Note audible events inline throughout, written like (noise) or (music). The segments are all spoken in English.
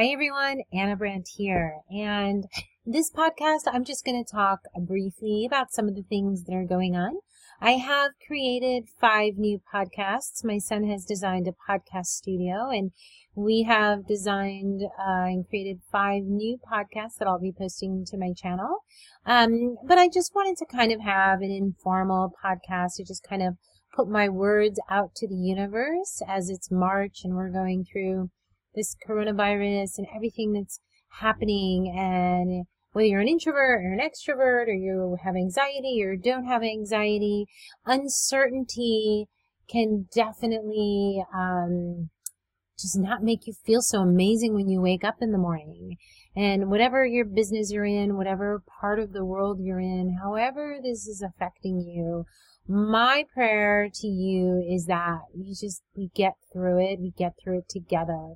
Hi everyone, Ana Brandt here. And this podcast, I'm just going to talk briefly about some of the things that are going on. I have created five new podcasts. My son has designed a podcast studio and we have designed uh, and created five new podcasts that I'll be posting to my channel. Um, but I just wanted to kind of have an informal podcast to just kind of put my words out to the universe as it's March and we're going through this coronavirus and everything that's happening and whether you're an introvert or an extrovert or you have anxiety or don't have anxiety, uncertainty can definitely um, just not make you feel so amazing when you wake up in the morning. And whatever your business you're in, whatever part of the world you're in, however this is affecting you, my prayer to you is that you just, we get through it, we get through it together.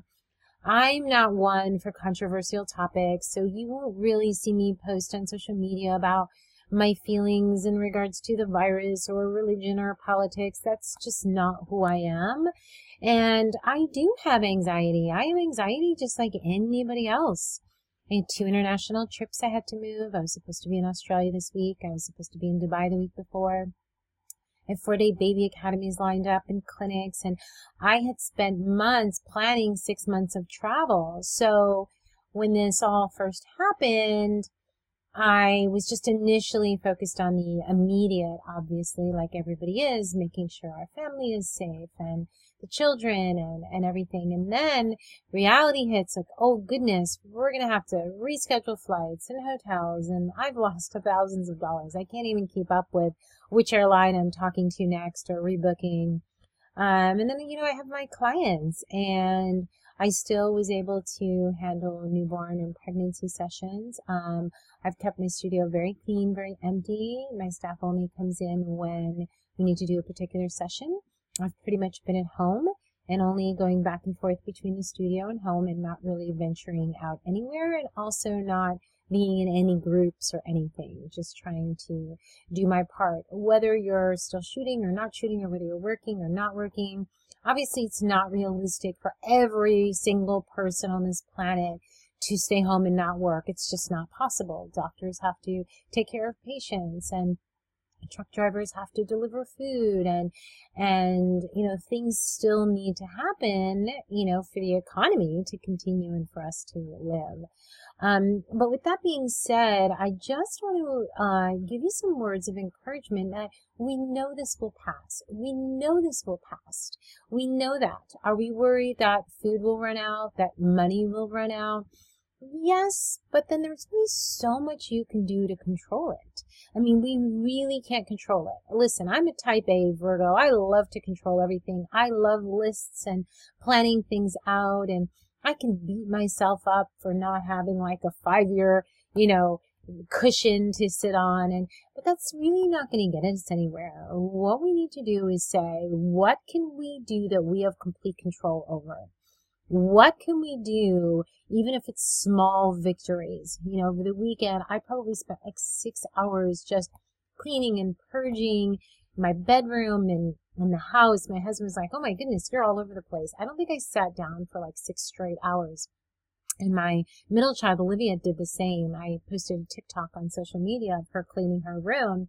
I'm not one for controversial topics, so you won't really see me post on social media about my feelings in regards to the virus or religion or politics. That's just not who I am. And I do have anxiety. I have anxiety just like anybody else. I had two international trips I had to move. I was supposed to be in Australia this week. I was supposed to be in Dubai the week before and four day baby academies lined up and clinics. And I had spent months planning six months of travel. So when this all first happened, I was just initially focused on the immediate, obviously, like everybody is, making sure our family is safe and the children and, and everything. And then reality hits like, oh goodness, we're going to have to reschedule flights and hotels. And I've lost (laughs) thousands of dollars. I can't even keep up with which airline I'm talking to next or rebooking. Um, and then, you know, I have my clients and I still was able to handle newborn and pregnancy sessions. Um, I've kept my studio very clean, very empty. My staff only comes in when we need to do a particular session. I've pretty much been at home and only going back and forth between the studio and home and not really venturing out anywhere and also not being in any groups or anything, just trying to do my part. Whether you're still shooting or not shooting, or whether you're working or not working, obviously it's not realistic for every single person on this planet to stay home and not work. It's just not possible. Doctors have to take care of patients and truck drivers have to deliver food and and you know things still need to happen you know for the economy to continue and for us to live. Um, but with that being said i just want to uh, give you some words of encouragement that we know this will pass. We know this will pass. We know that. Are we worried that food will run out that money will run out Yes, but then there's only so much you can do to control it. I mean, we really can't control it. Listen, I'm a type A Virgo. I love to control everything. I love lists and planning things out and I can beat myself up for not having like a five year, you know, cushion to sit on and but that's really not going to get us anywhere. What we need to do is say, what can we do that we have complete control over? What can we do, even if it's small victories? You know, over the weekend, I probably spent like six hours just cleaning and purging my bedroom and, and the house. My husband was like, Oh my goodness, you're all over the place. I don't think I sat down for like six straight hours. And my middle child, Olivia, did the same. I posted a TikTok on social media of her cleaning her room.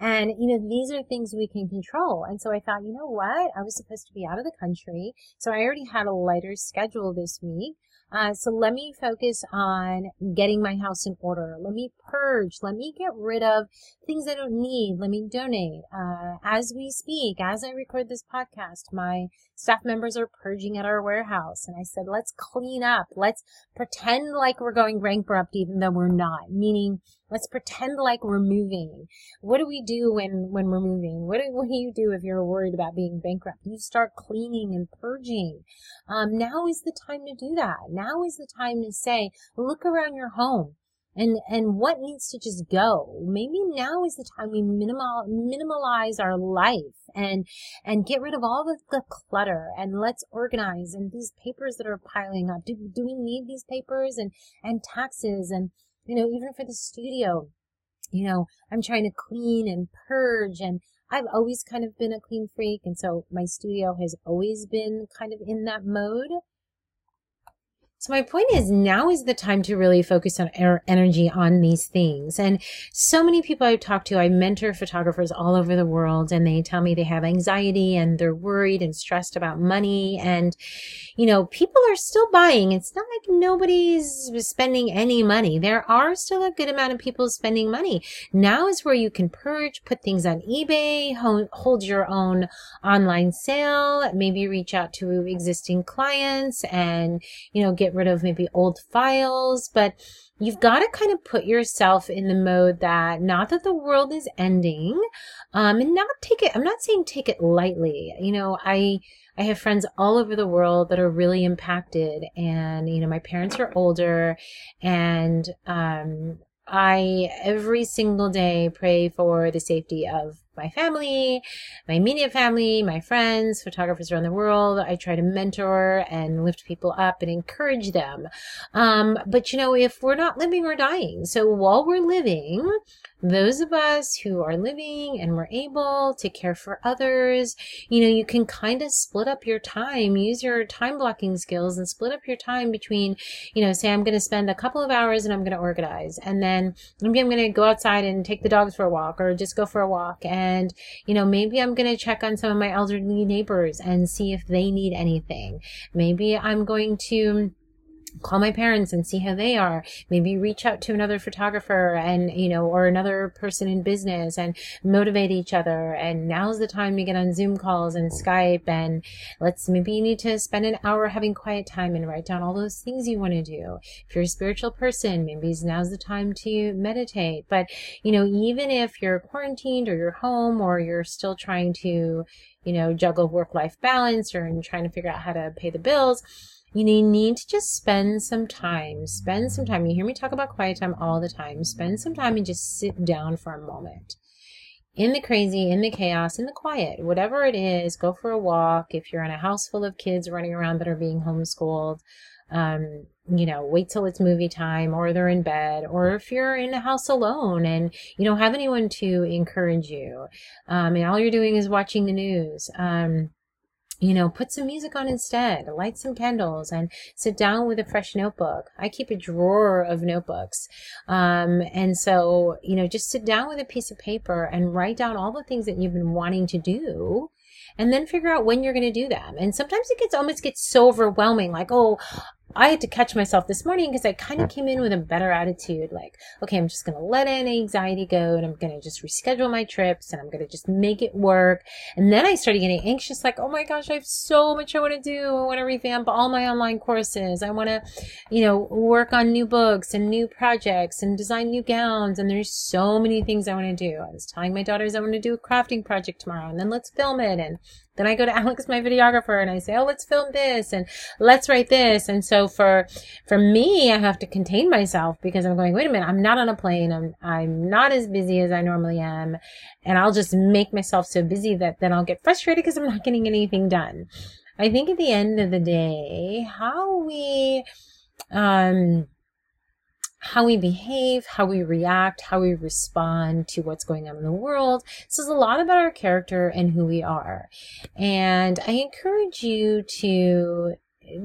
And, you know, these are things we can control. And so I thought, you know what? I was supposed to be out of the country. So I already had a lighter schedule this week. Uh, so let me focus on getting my house in order. Let me purge. Let me get rid of things I don't need. Let me donate. Uh, as we speak, as I record this podcast, my staff members are purging at our warehouse. And I said, let's clean up. Let's pretend like we're going bankrupt, even though we're not. Meaning, let's pretend like we're moving. What do we do when, when we're moving? What do, what do you do if you're worried about being bankrupt? You start cleaning and purging. Um, now is the time to do that. Now is the time to say, look around your home and and what needs to just go maybe now is the time we minimal minimalize our life and and get rid of all the, the clutter and let's organize and these papers that are piling up do, do we need these papers and and taxes and you know even for the studio you know i'm trying to clean and purge and I've always kind of been a clean freak, and so my studio has always been kind of in that mode. So my point is now is the time to really focus on our energy on these things. And so many people I've talked to, I mentor photographers all over the world and they tell me they have anxiety and they're worried and stressed about money. And, you know, people are still buying. It's not like nobody's spending any money. There are still a good amount of people spending money. Now is where you can purge, put things on eBay, hold your own online sale, maybe reach out to existing clients and, you know, get rid of maybe old files, but you've got to kind of put yourself in the mode that not that the world is ending, um, and not take it, I'm not saying take it lightly. You know, I, I have friends all over the world that are really impacted and, you know, my parents are older and, um, I every single day pray for the safety of my family, my immediate family, my friends, photographers around the world. I try to mentor and lift people up and encourage them. Um, but you know, if we're not living, we're dying. So while we're living, those of us who are living and we're able to care for others, you know, you can kind of split up your time, use your time blocking skills and split up your time between, you know, say I'm going to spend a couple of hours and I'm going to organize and then maybe I'm going to go outside and take the dogs for a walk or just go for a walk and and, you know, maybe I'm going to check on some of my elderly neighbors and see if they need anything. Maybe I'm going to, call my parents and see how they are. Maybe reach out to another photographer and, you know, or another person in business and motivate each other. And now's the time to get on Zoom calls and Skype and let's, maybe you need to spend an hour having quiet time and write down all those things you want to do. If you're a spiritual person, maybe now's the time to meditate. But, you know, even if you're quarantined or you're home or you're still trying to, you know, juggle work life balance or and trying to figure out how to pay the bills, you need to just spend some time. Spend some time. You hear me talk about quiet time all the time. Spend some time and just sit down for a moment. In the crazy, in the chaos, in the quiet, whatever it is, go for a walk. If you're in a house full of kids running around that are being homeschooled, um, you know, wait till it's movie time or they're in bed, or if you're in a house alone and you don't have anyone to encourage you, um, and all you're doing is watching the news, um, you know, put some music on instead, light some candles and sit down with a fresh notebook. I keep a drawer of notebooks. Um, and so, you know, just sit down with a piece of paper and write down all the things that you've been wanting to do and then figure out when you're going to do them. And sometimes it gets almost gets so overwhelming, like, oh, I had to catch myself this morning because I kind of came in with a better attitude. Like, okay, I'm just going to let any anxiety go and I'm going to just reschedule my trips and I'm going to just make it work. And then I started getting anxious, like, oh my gosh, I have so much I want to do. I want to revamp all my online courses. I want to, you know, work on new books and new projects and design new gowns. And there's so many things I want to do. I was telling my daughters I want to do a crafting project tomorrow and then let's film it. And then I go to (laughs) Alex, my videographer, and I say, oh, let's film this and let's write this. And so for, for me, I have to contain myself because I'm going, wait a minute, I'm not on a plane. I'm, I'm not as busy as I normally am. And I'll just make myself so busy that then I'll get frustrated because I'm not getting anything done. I think at the end of the day, how we, um, how we behave, how we react, how we respond to what's going on in the world. Says a lot about our character and who we are. And I encourage you to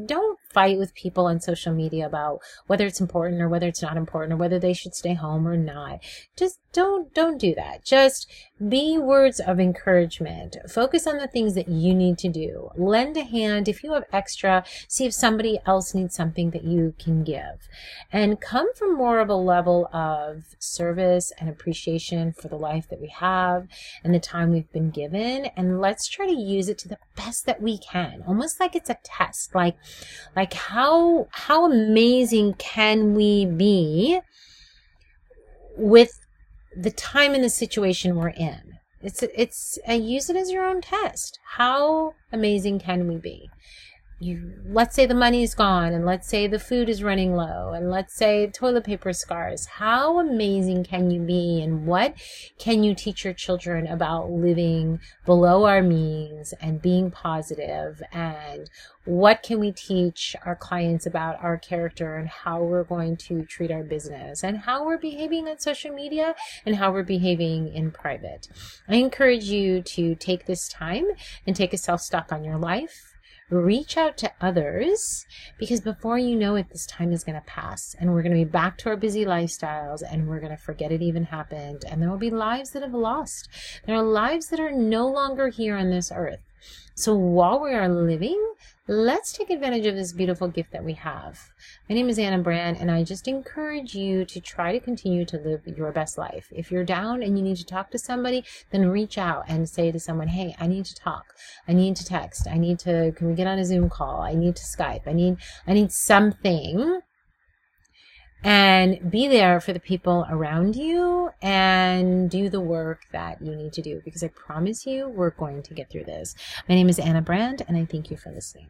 don't fight with people on social media about whether it's important or whether it's not important or whether they should stay home or not. Just don't don't do that. Just be words of encouragement. Focus on the things that you need to do. Lend a hand if you have extra. See if somebody else needs something that you can give. And come from more of a level of service and appreciation for the life that we have and the time we've been given and let's try to use it to the best that we can. Almost like it's a test. Like like how how amazing can we be with the time and the situation we're in. It's it's uh, use it as your own test. How amazing can we be? You let's say the money is gone, and let's say the food is running low, and let's say toilet paper scars. How amazing can you be, and what can you teach your children about living below our means and being positive and what can we teach our clients about our character and how we're going to treat our business and how we're behaving on social media and how we're behaving in private. I encourage you to take this time and take a self stock on your life reach out to others because before you know it, this time is going to pass and we're going to be back to our busy lifestyles and we're going to forget it even happened. And there will be lives that have lost. There are lives that are no longer here on this earth. So while we are living, let's take advantage of this beautiful gift that we have. My name is Ana Brandt, and I just encourage you to try to continue to live your best life. If you're down and you need to talk to somebody, then reach out and say to someone, Hey, I need to talk. I need to text. I need to, can we get on a Zoom call? I need to Skype. I need, I need something and be there for the people around you and do the work that you need to do because I promise you we're going to get through this. My name is Ana Brandt and I thank you for listening.